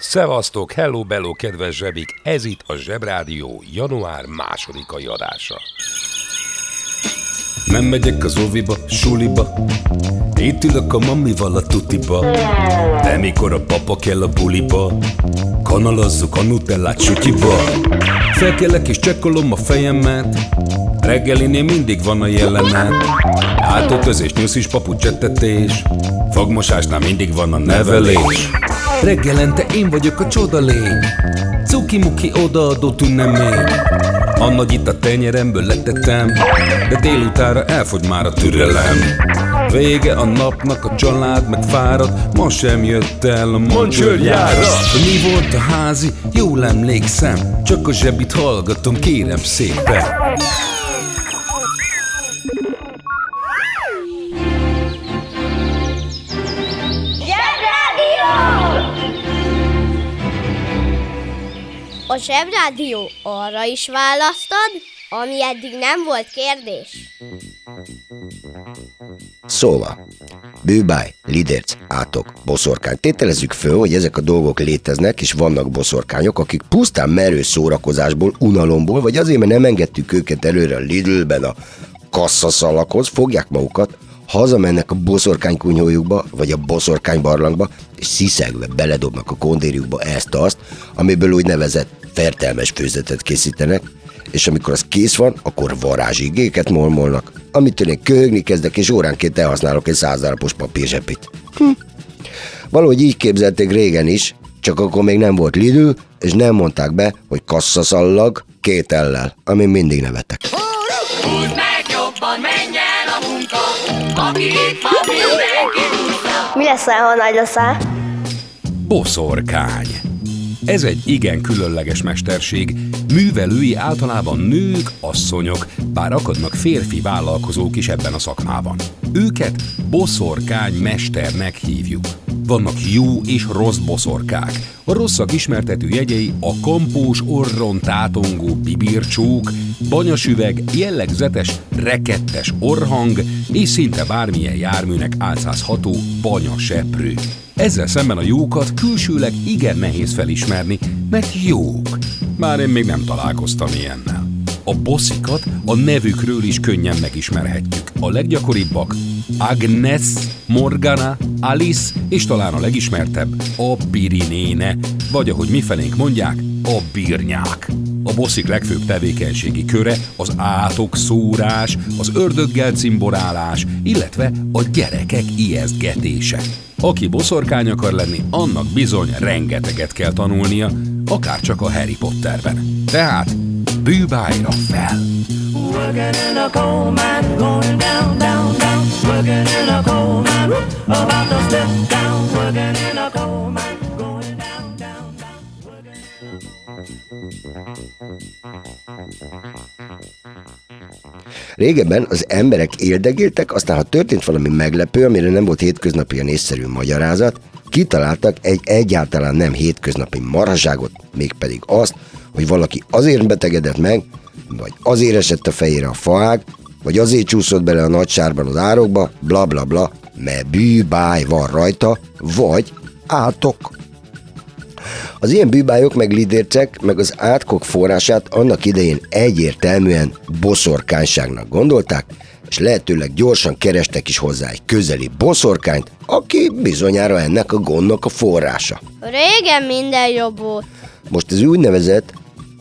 Szevasztok, hello, bello, kedves zsebik! Ez itt a Zsebrádió január másodikai adása. Nem megyek az óviba, suliba. Itt ülök a mamival a tutiba. De mikor a papa kell a buliba Kanalazzuk a nutellát sütyiba Felkelek és csekkolom a fejemet. Reggelinél mindig van a jelenet. Átöltözés, nyuszis, papucsettetés Fogmosásnál mindig van a nevelés Reggelente én vagyok a csoda lény. Cuki-muki odaadó tünemény A nagy itt a tenyeremből letettem De délutára elfogy már a türelem. Vége a napnak, a család meg fárad Ma sem jött el a mancsőrjára Mi volt a házi? Jól emlékszem Csak a zsebit hallgatom, kérem szépen A Zsebrádió arra is választad, ami eddig nem volt kérdés. Szóval, bűbáj, lidérc, átok, boszorkány. Tételezzük föl, hogy ezek a dolgok léteznek, és vannak boszorkányok, akik pusztán merő szórakozásból, unalomból, vagy azért, mert nem engedtük őket előre a Lidlben a kasszaszalakhoz, fogják magukat, hazamennek a boszorkánykunyhójukba, vagy a boszorkány barlangba, és sziszegve beledobnak a kondériukba ezt-azt, amiből úgynevezett fertelmes főzetet készítenek, és amikor az kész van, akkor varázsigéket molmolnak, amitől én köhögni kezdek, és óránként elhasználok egy százdarabos papírzsepit. Hm. Valahogy így képzelték régen is, csak akkor még nem volt Lidl, és nem mondták be, hogy kasszaszallag két ellel, amin mindig nevetek. Húzd meg jobban, menj el a munka, aki itt van, mindenki húzza. Mi leszel, ha nagy leszel? Boszorkány. Ez egy igen különleges mesterség. Művelői általában nők, asszonyok, bár akadnak férfi vállalkozók is ebben a szakmában. Őket boszorkány mesternek hívjuk. Vannak jó és rossz boszorkák. A rosszak ismertető jegyei a kampós orron tátongó bibircsók, banyasüveg, jellegzetes, rekettes orhang és szinte bármilyen járműnek álcázható banyaseprő. Ezzel szemben a jókat külsőleg igen nehéz felismerni, mert jók. Már én még nem találkoztam ilyennel. A bosszikat a nevükről is könnyen megismerhetjük. A leggyakoribbak Agnes, Morgana, Alice és talán a legismertebb a Pirinéne, vagy ahogy mifelénk mondják, a birnyák. A bosszik legfőbb tevékenységi köre az átok szórás, az ördöggel cimborálás, illetve a gyerekek ijesztgetése. Aki boszorkány akar lenni, annak bizony rengeteget kell tanulnia, akár csak a Harry Potterben. Tehát bűbájra fel! Working in a coal mine, going down, down, down. Working in a coal mine, about to step down. Working in a coal mine, Régebben az emberek éldegéltek, aztán ha történt valami meglepő, amire nem volt hétköznapi a észszerű magyarázat, kitaláltak egy egyáltalán nem hétköznapi maraságot, mégpedig azt, hogy valaki azért betegedett meg, vagy azért esett a fejére a faág, vagy azért csúszott bele a nagy az árokba, bla bla bla, mert bűbáj van rajta, vagy átok. Az ilyen bűbájok meg lidércek, meg az átkok forrását annak idején egyértelműen boszorkányságnak gondolták, és lehetőleg gyorsan kerestek is hozzá egy közeli boszorkányt, aki bizonyára ennek a gondnak a forrása. Régen minden jobb volt. Most ez úgynevezett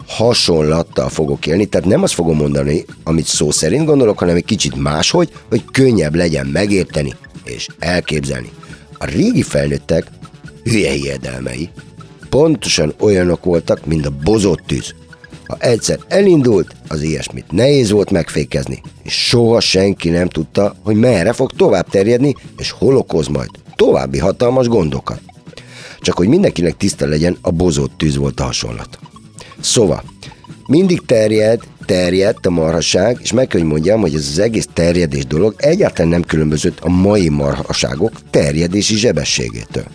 hasonlattal fogok élni, tehát nem azt fogom mondani, amit szó szerint gondolok, hanem egy kicsit máshogy, hogy könnyebb legyen megérteni és elképzelni. A régi felnőttek hülye hiedelmei pontosan olyanok voltak, mint a bozott tűz. Ha egyszer elindult, az ilyesmit nehéz volt megfékezni, és soha senki nem tudta, hogy merre fog tovább terjedni, és hol okoz majd további hatalmas gondokat. Csak hogy mindenkinek tiszta legyen, a bozott tűz volt a hasonlat. Szóval, mindig terjed, terjedt a marhaság, és meg kell, hogy mondjam, hogy ez az egész terjedés dolog egyáltalán nem különbözött a mai marhaságok terjedési zsebességétől.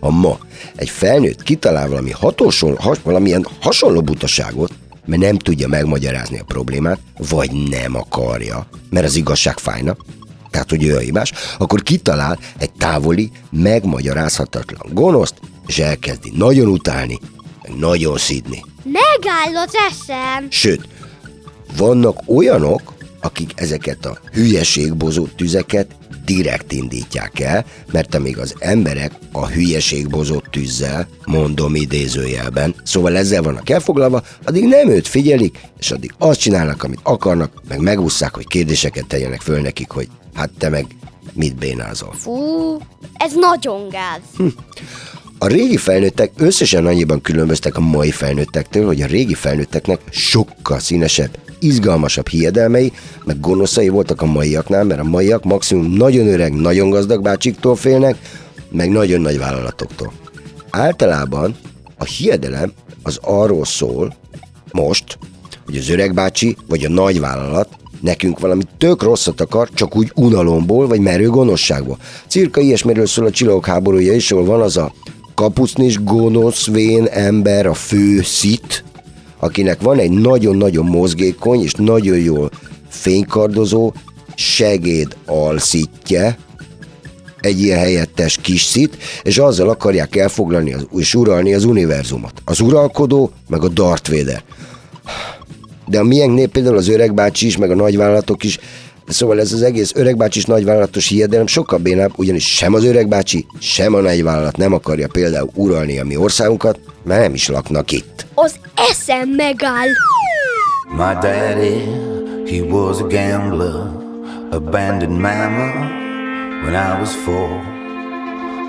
Ha ma egy felnőtt kitalál valami hatóson, has, valamilyen hasonló butaságot, mert nem tudja megmagyarázni a problémát, vagy nem akarja, mert az igazság fájna, tehát hogy ő a hibás, akkor kitalál egy távoli, megmagyarázhatatlan gonoszt, és elkezdi nagyon utálni, nagyon szidni. Megáll az eszem. Sőt, vannak olyanok, akik ezeket a hülyeségbozott tüzeket direkt indítják el, mert amíg az emberek a hülyeségbozott tűzzel, mondom idézőjelben, szóval ezzel vannak elfoglalva, addig nem őt figyelik, és addig azt csinálnak, amit akarnak, meg megúszszák, hogy kérdéseket tegyenek föl nekik, hogy hát te meg mit bénázol. Fú, ez nagyon gáz. A régi felnőttek összesen annyiban különböztek a mai felnőttektől, hogy a régi felnőtteknek sokkal színesebb, izgalmasabb hiedelmei, meg gonoszai voltak a maiaknál, mert a maiak maximum nagyon öreg, nagyon gazdag bácsiktól félnek, meg nagyon nagy vállalatoktól. Általában a hiedelem az arról szól, most, hogy az öreg bácsi vagy a nagy vállalat nekünk valami tök rosszat akar, csak úgy unalomból vagy merő gonoszságból. Cirka ilyesmiről szól a csillagok háborúja is, ahol van az a kapucnis gonosz vén ember, a fő szit, akinek van egy nagyon-nagyon mozgékony és nagyon jól fénykardozó segéd alszitje, egy ilyen helyettes kis szit, és azzal akarják elfoglalni az, és uralni az univerzumot. Az uralkodó, meg a Darth Vader. De a miénknél például az öregbácsi is, meg a nagyvállalatok is, szóval ez az egész öregbácsis nagyvállalatos hiedelem sokkal bénább, ugyanis sem az öregbácsi, sem a nagyvállalat nem akarja például uralni a mi országunkat, mert nem is laknak itt. Az eszem megáll. My daddy, he was a gambler, abandoned mama when I was four.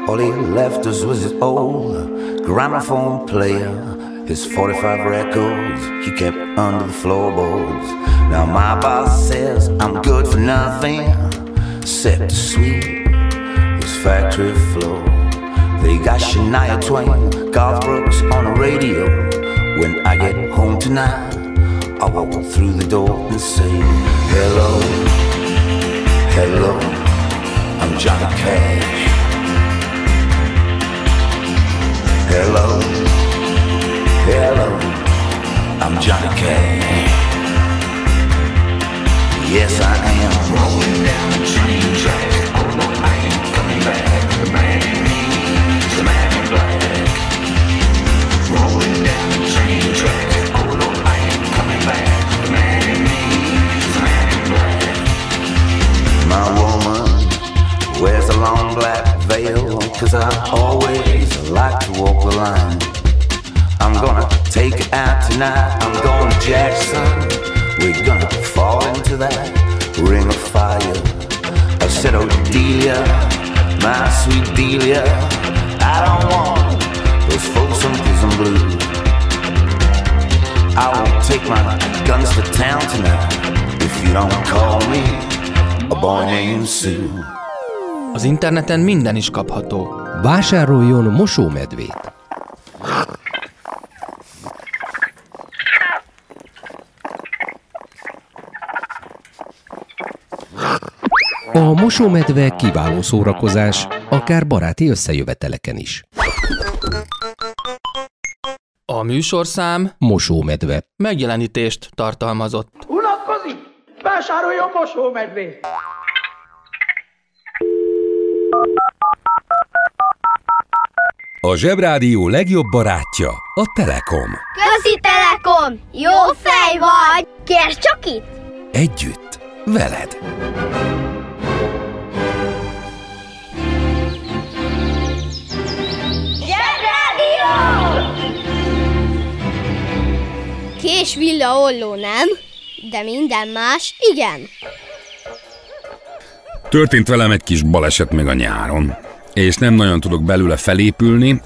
All he left us was his old gramophone player, his 45 records he kept under the floorboards. Now my boss says I'm good for nothing except to sweep this factory floor. They got Shania Twain, Garth Brooks on the radio. When I get home tonight, I walk through the door and say, Hello, hello, I'm Johnny Cash. Hello, hello, I'm Johnny Cash. Yes, I am. Rolling down the train tracks. Oh no, I ain't coming back. The man in me the man in black. Rolling down the train tracks. Oh no, I ain't coming back. The man in me the man in black. My woman wears a long black veil, cause I always like to walk the line. I'm gonna take it out tonight. I'm going to Jackson. We're gonna fall into that ring of fire. I said, Oh, Delia, my sweet Delia, I don't want those folks on prison blue. I won't take my guns to town tonight if you don't call me a boy named Sue. Az interneten minden is kapható. Vásároljon mosómedvét! A mosómedve kiváló szórakozás, akár baráti összejöveteleken is. A műsorszám Mosómedve. megjelenítést tartalmazott. Unatkozik? Vásároljon mosómedvét! A Zsebrádió legjobb barátja a Telekom. Közi Telekom! Jó fej vagy! Kérd csak itt! Együtt, veled. Kés villa olló nem, de minden más igen. Történt velem egy kis baleset még a nyáron, és nem nagyon tudok belőle felépülni,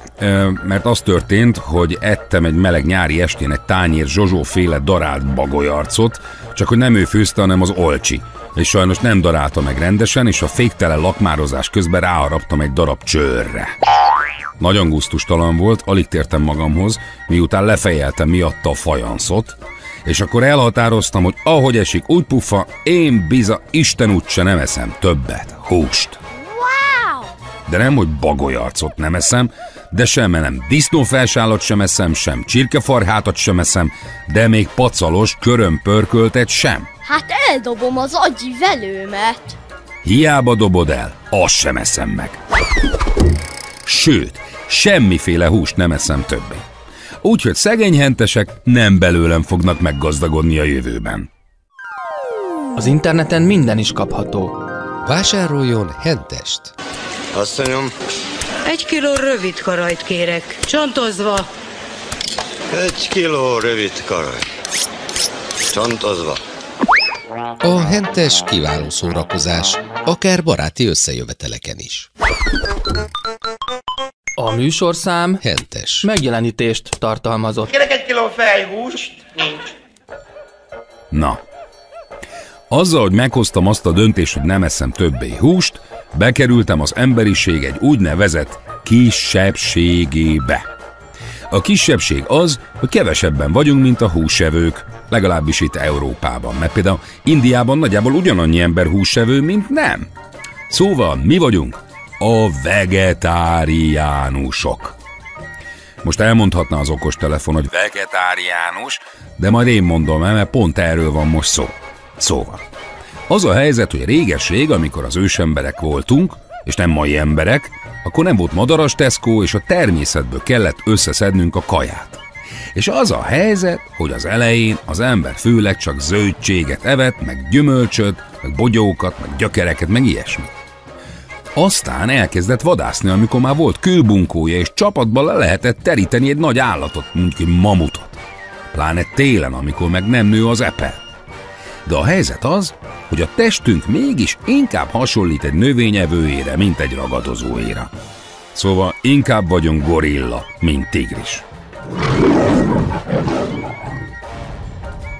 mert az történt, hogy ettem egy meleg nyári estén egy tányér Zsozsó féle darált bagolyarcot, csak hogy nem ő főzte, hanem az olcsi. És sajnos nem darálta meg rendesen, és a féktelen lakmározás közben ráharaptam egy darab csőrre. Nagyon gusztustalan volt, alig tértem magamhoz, miután lefejeltem miatta a fajanszot, És akkor elhatároztam, hogy ahogy esik, úgy puffa, én biza, Isten úgyse nem eszem többet, húst. Wow! De nem, hogy bagolyarcot nem eszem, de sem nem disznófelsálat sem eszem, sem csirkefarhátat sem eszem, de még pacalos, körömpörköltet sem. Hát eldobom az agyi velőmet. Hiába dobod el, azt sem eszem meg. Sőt, semmiféle húst nem eszem többé. Úgyhogy szegény hentesek nem belőlem fognak meggazdagodni a jövőben. Az interneten minden is kapható. Vásároljon hentest! Asszonyom, Egy kiló rövid karajt kérek, csontozva. egy kiló rövid karaj. Csontozva. A hentes kiváló szórakozás, akár baráti összejöveteleken is. A műsorszám Hentes. megjelenítést tartalmazott. Kérek egy kiló fejhúst. Nincs. Na. Azzal, hogy meghoztam azt a döntést, hogy nem eszem többé húst, bekerültem az emberiség egy úgynevezett kisebbségébe. A kisebbség az, hogy kevesebben vagyunk, mint a húsevők, legalábbis itt Európában, mert például Indiában nagyjából ugyanannyi ember húsevő, mint nem. Szóval mi vagyunk a vegetáriánusok. Most elmondhatná az okostelefon, hogy vegetáriánus, de majd én mondom el, mert pont erről van most szó. Szóval, az a helyzet, hogy réges-rég, amikor az ősemberek voltunk, és nem mai emberek, akkor nem volt madaras Tesco, és a természetből kellett összeszednünk a kaját. És az a helyzet, hogy az elején az ember főleg csak zöldséget evett, meg gyümölcsöt, meg bogyókat, meg gyökereket, meg ilyesmit. Aztán elkezdett vadászni, amikor már volt kőbunkója, és csapatban le lehetett teríteni egy nagy állatot, mondjuk egy mamutot. Pláne télen, amikor meg nem nő az epel. De a helyzet az, hogy a testünk mégis inkább hasonlít egy növényevőére, mint egy ragadozóéra. Szóval inkább vagyunk gorilla, mint tigris.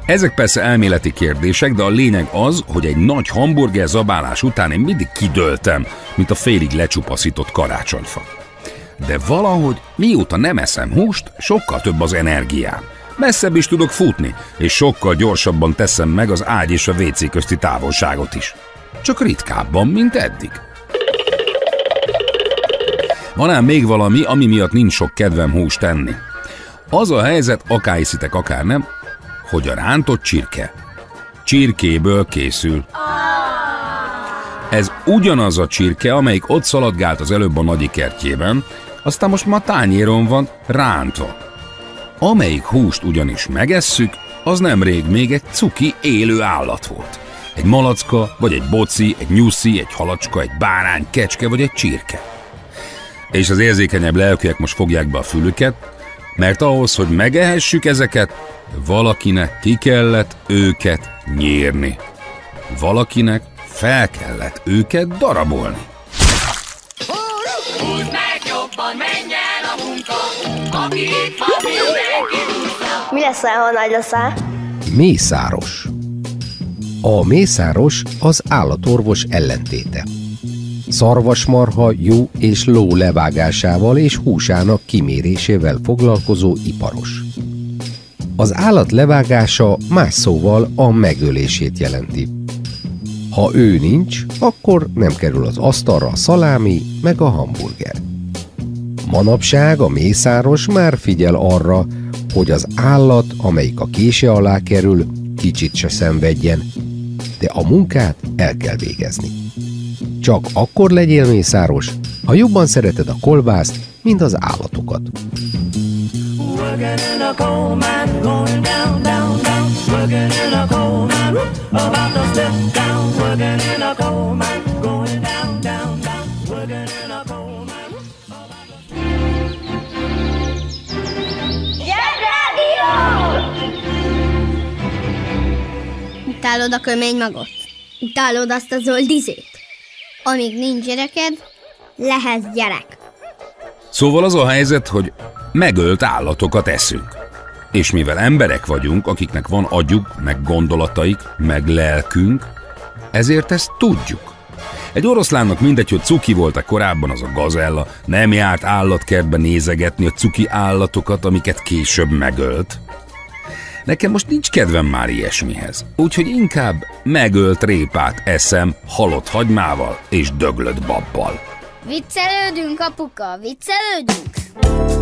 Ezek persze elméleti kérdések, de a lényeg az, hogy egy nagy hamburger zabálás után én mindig kidöltem, mint a félig lecsupaszított karácsonyfa. De valahogy, mióta nem eszem húst, sokkal több az energiám. Messzebb is tudok futni, és sokkal gyorsabban teszem meg az ágy és a WC közti távolságot is. Csak ritkábban, mint eddig. Van ám még valami, ami miatt nincs sok kedvem húst tenni. Az a helyzet, akár hiszitek, akár nem, hogy a rántott csirke csirkéből készül. Ez ugyanaz a csirke, amelyik ott szaladgált az előbb a nagyi kertjében, aztán most már tányéron van rántva. Amelyik húst ugyanis megesszük, az nemrég még egy cuki élő állat volt. Egy malacka, vagy egy boci, egy nyuszi, egy halacska, egy bárány, kecske, vagy egy csirke. És az érzékenyebb lelkűek most fogják be a fülüket, mert ahhoz, hogy megehessük ezeket, valakinek ki kellett őket nyírni. Valakinek fel kellett őket darabolni. Mi leszel, ha nagy leszel? Mészáros. A mészáros az állatorvos ellentéte. Szarvasmarha, jó és ló levágásával és húsának kimérésével foglalkozó iparos. Az állat levágása más szóval a megölését jelenti. Ha ő nincs, akkor nem kerül az asztalra a szalámi meg a hamburger. Manapság a mészáros már figyel arra, hogy az állat, amelyik a kése alá kerül, kicsit se szenvedjen, de a munkát el kell végezni. Csak akkor legyél mészáros, ha jobban szereted a kolbászt, mint az állatokat. Utálod a kömény magot? Utálod azt a zöld izét? Amíg nincs gyereked, lehetsz gyerek. Szóval az a helyzet, hogy megölt állatokat eszünk. És mivel emberek vagyunk, akiknek van agyuk, meg gondolataik, meg lelkünk, ezért ezt tudjuk. Egy oroszlánnak mindegy, hogy cuki volt-e korábban az a gazella, nem járt állatkertbe nézegetni a cuki állatokat, amiket később megölt. Nekem most nincs kedvem már ilyesmihez. Úgyhogy inkább megölt répát eszem halott hagymával és döglött babbal. Viccelődünk, apuka, viccelődünk.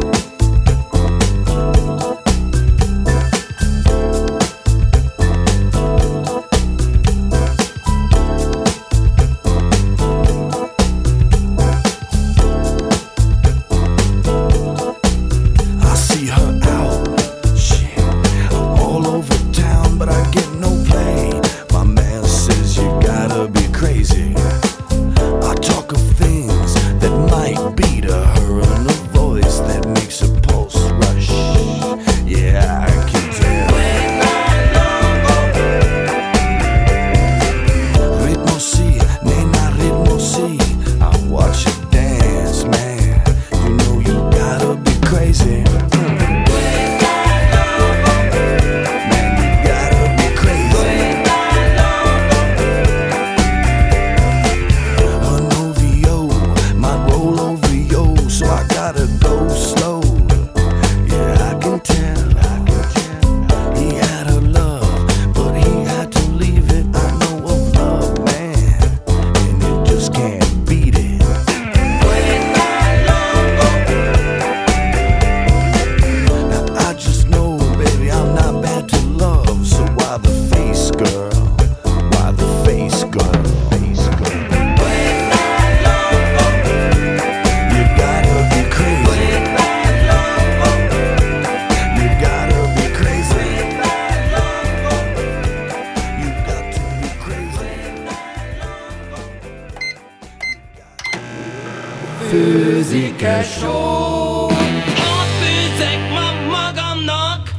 Főzike show. Ott főzek ma magamnak,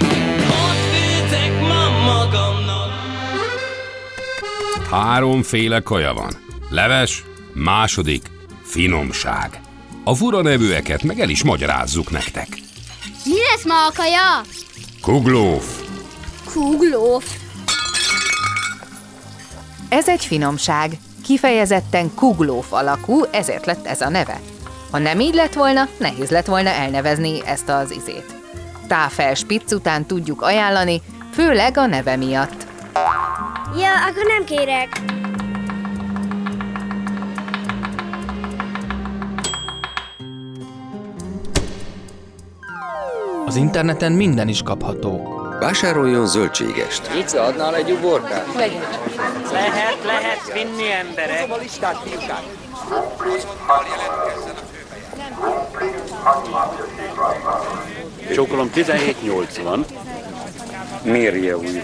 ott főzek ma magamnak. Háromféle kaja van. Leves, második, finomság. A fura nevűeket meg el is magyarázzuk nektek. Mi lesz ma a kaja? Kuglóf, Kuglóf. Ez egy finomság. Kifejezetten kuglóf alakú, ezért lett ez a neve. Ha nem így lett volna, nehéz lett volna elnevezni ezt az izét. Táfel spitz után tudjuk ajánlani, főleg a neve miatt. Ja, akkor nem kérek. Az interneten minden is kapható. Vásároljon zöldségest. Ica, adnál egy uborkát? Lehet, lehet vinni emberek. Csókolom 1780. Mérje újra.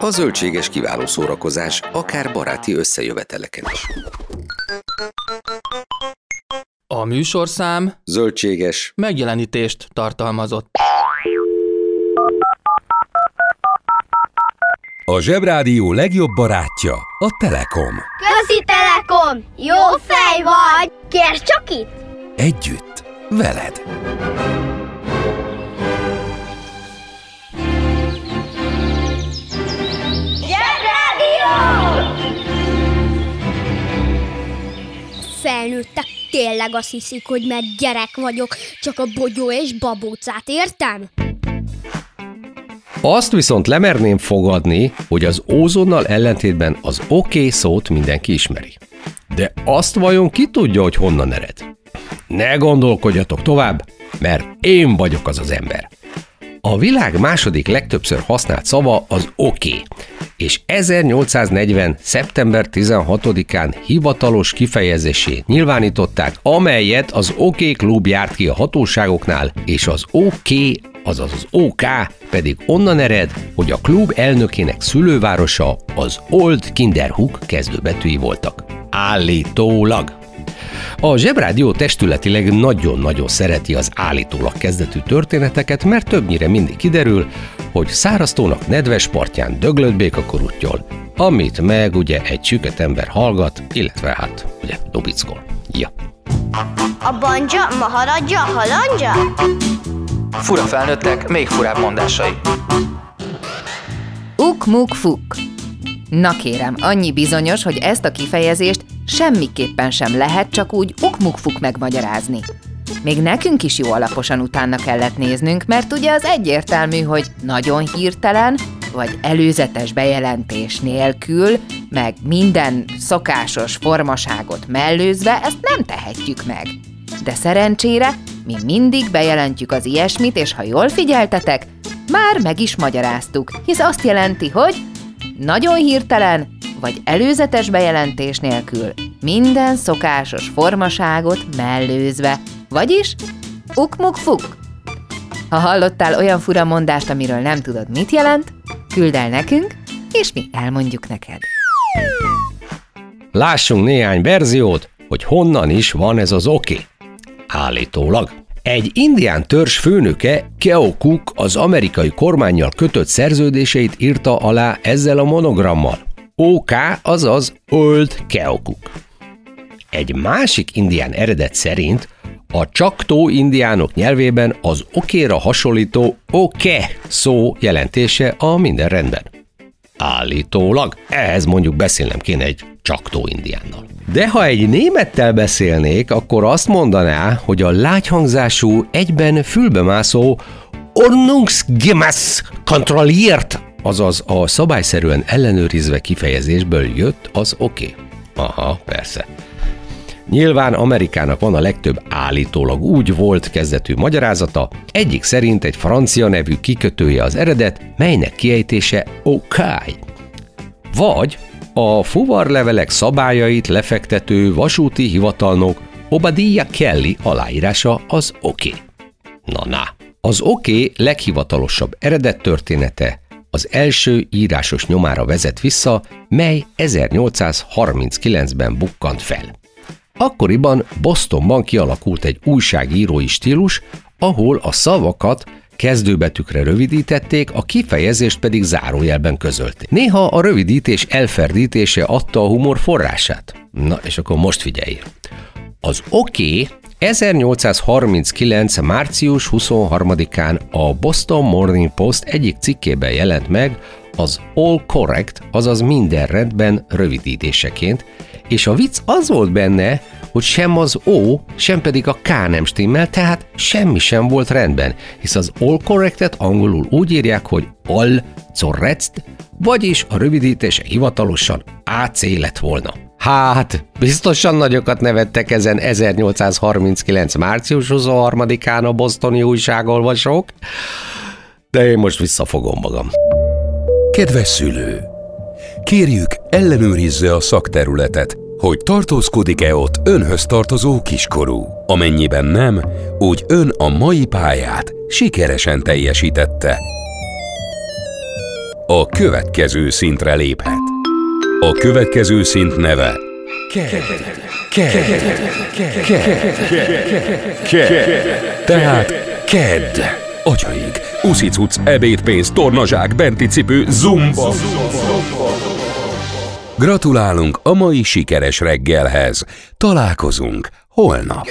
A zöldséges kiváló szórakozás, akár baráti összejöveteleken is. A műsorszám Zöldséges. megjelenítést tartalmazott. A Zsebrádió legjobb barátja a Telekom. Közi Telekom! Jó fej vagy! Kérd csak itt! Együtt, veled. Zsebrádió! Felnőttek tényleg azt hiszik, hogy mert gyerek vagyok, csak a bogyó és babócát értem? Azt viszont lemerném fogadni, hogy az ózonnal ellentétben az oké okay szót mindenki ismeri. De azt vajon ki tudja, hogy honnan ered? Ne gondolkodjatok tovább, mert én vagyok az az ember. A világ második legtöbbször használt szava az oké, okay, és 1840. szeptember 16-án hivatalos kifejezését nyilvánították, amelyet az OK klub járt ki a hatóságoknál, és az OK, azaz az OK pedig onnan ered, hogy a klub elnökének szülővárosa az Old Kinderhook kezdőbetűi voltak. Állítólag. A Zsebrádió testületileg nagyon-nagyon szereti az állítólag kezdetű történeteket, mert többnyire mindig kiderül, hogy száraztónak nedves partján döglött béka korúttyol, amit meg ugye egy süket ember hallgat, illetve hát ugye dobickol. Ja. A banja, maharadja, halandja? Fura felnőttek, még furább mondásai. Uk-muk-fuk. Na kérem, annyi bizonyos, hogy ezt a kifejezést semmiképpen sem lehet csak úgy ukmukfuk megmagyarázni. Még nekünk is jó alaposan utána kellett néznünk, mert ugye az egyértelmű, hogy nagyon hirtelen, vagy előzetes bejelentés nélkül, meg minden szokásos formaságot mellőzve ezt nem tehetjük meg. De szerencsére mi mindig bejelentjük az ilyesmit, és ha jól figyeltetek, már meg is magyaráztuk, hisz azt jelenti, hogy nagyon hirtelen, vagy előzetes bejelentés nélkül, minden szokásos formaságot mellőzve, vagyis ukmuk-fuk. Ha hallottál olyan fura mondást, amiről nem tudod, mit jelent, küld el nekünk, és mi elmondjuk neked. Lássunk néhány verziót, hogy honnan is van ez az oké. Állítólag. Egy indián törzs főnöke, Keo Cook az amerikai kormányjal kötött szerződéseit írta alá ezzel a monogrammal. OK, azaz Old Keokuk. Egy másik indián eredet szerint a csaktó indiánok nyelvében az okéra hasonlító oke szó jelentése a minden rendben. Állítólag ehhez mondjuk beszélnem kéne egy csaktó indiánnal. De ha egy némettel beszélnék, akkor azt mondaná, hogy a lágyhangzású, egyben fülbemászó Ordnungsgemäß kontrolliert, azaz a szabályszerűen ellenőrizve kifejezésből jött az oké. Okay. Aha, persze. Nyilván Amerikának van a legtöbb állítólag úgy volt kezdetű magyarázata, egyik szerint egy francia nevű kikötője az eredet, melynek kiejtése okai. Vagy a fuvarlevelek szabályait lefektető vasúti hivatalnok Obadiah Kelly aláírása az oké. Okay. Na-na. Az oké okay leghivatalosabb eredet története az első írásos nyomára vezet vissza, mely 1839-ben bukkant fel. Akkoriban Bostonban kialakult egy újságírói stílus, ahol a szavakat kezdőbetűkre rövidítették, a kifejezést pedig zárójelben közölték. Néha a rövidítés elferdítése adta a humor forrását. Na, és akkor most figyelj! Az oké okay 1839. március 23-án a Boston Morning Post egyik cikkében jelent meg az All Correct, azaz minden rendben rövidítéseként, és a vicc az volt benne, hogy sem az O, sem pedig a K nem stimmel, tehát semmi sem volt rendben, hisz az all correctet angolul úgy írják, hogy all correct, vagyis a rövidítése hivatalosan AC lett volna. Hát, biztosan nagyokat nevettek ezen 1839. március 23-án a bosztoni újságolvasók, de én most visszafogom magam. Kedves szülő! Kérjük, ellenőrizze a szakterületet, hogy tartózkodik-e ott önhöz tartozó kiskorú. Amennyiben nem, úgy ön a mai pályát sikeresen teljesítette. A következő szintre léphet. A következő szint neve Tehát KED. Agyaig. Uszicuc, ebédpénz, tornazsák, benti cipő, zumba. Gratulálunk a mai sikeres reggelhez. Találkozunk holnap.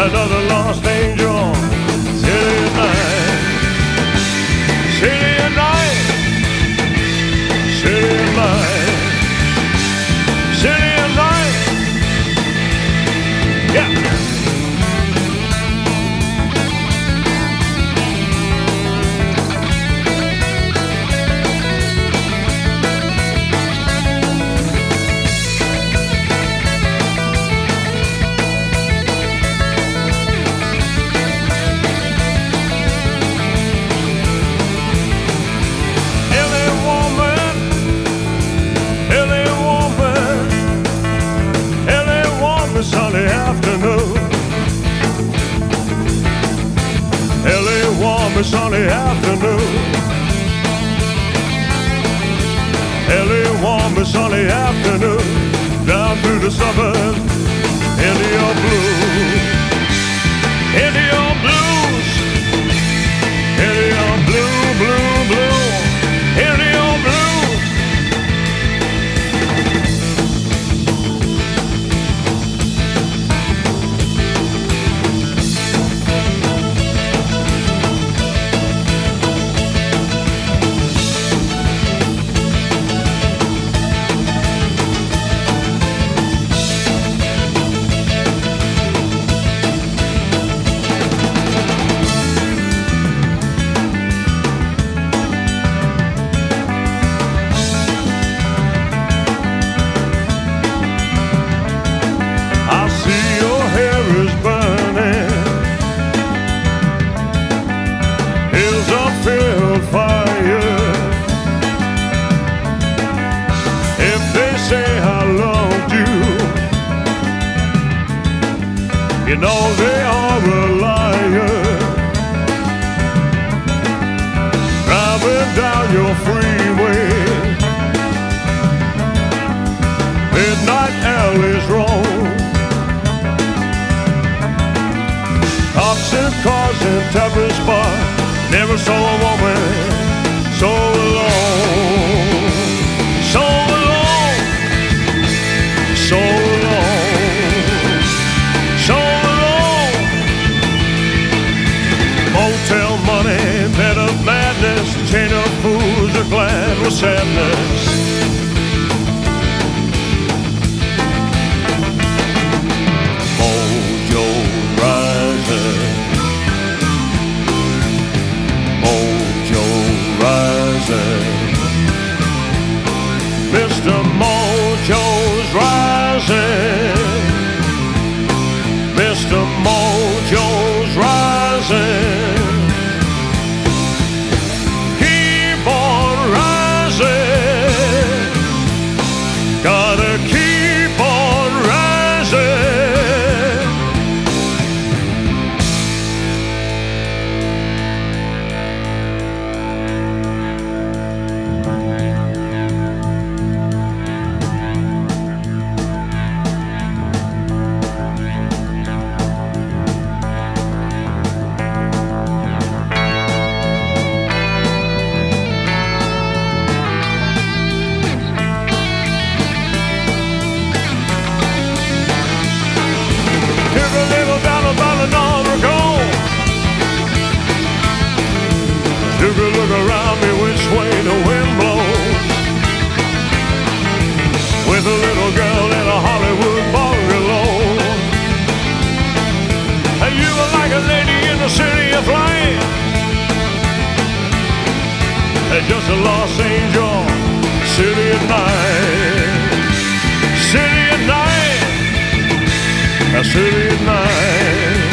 Another lost angel. City at night. City at night. City of light. Sunny afternoon. Early warm and sunny afternoon. Down through the suburbs your blue. Into know they are a liar. Driving down your freeway. Midnight alley's wrong. Cops and cars and taverns bar. Never saw a woman so alone. No sadness just a lost angel, city at night. City at night a city at night.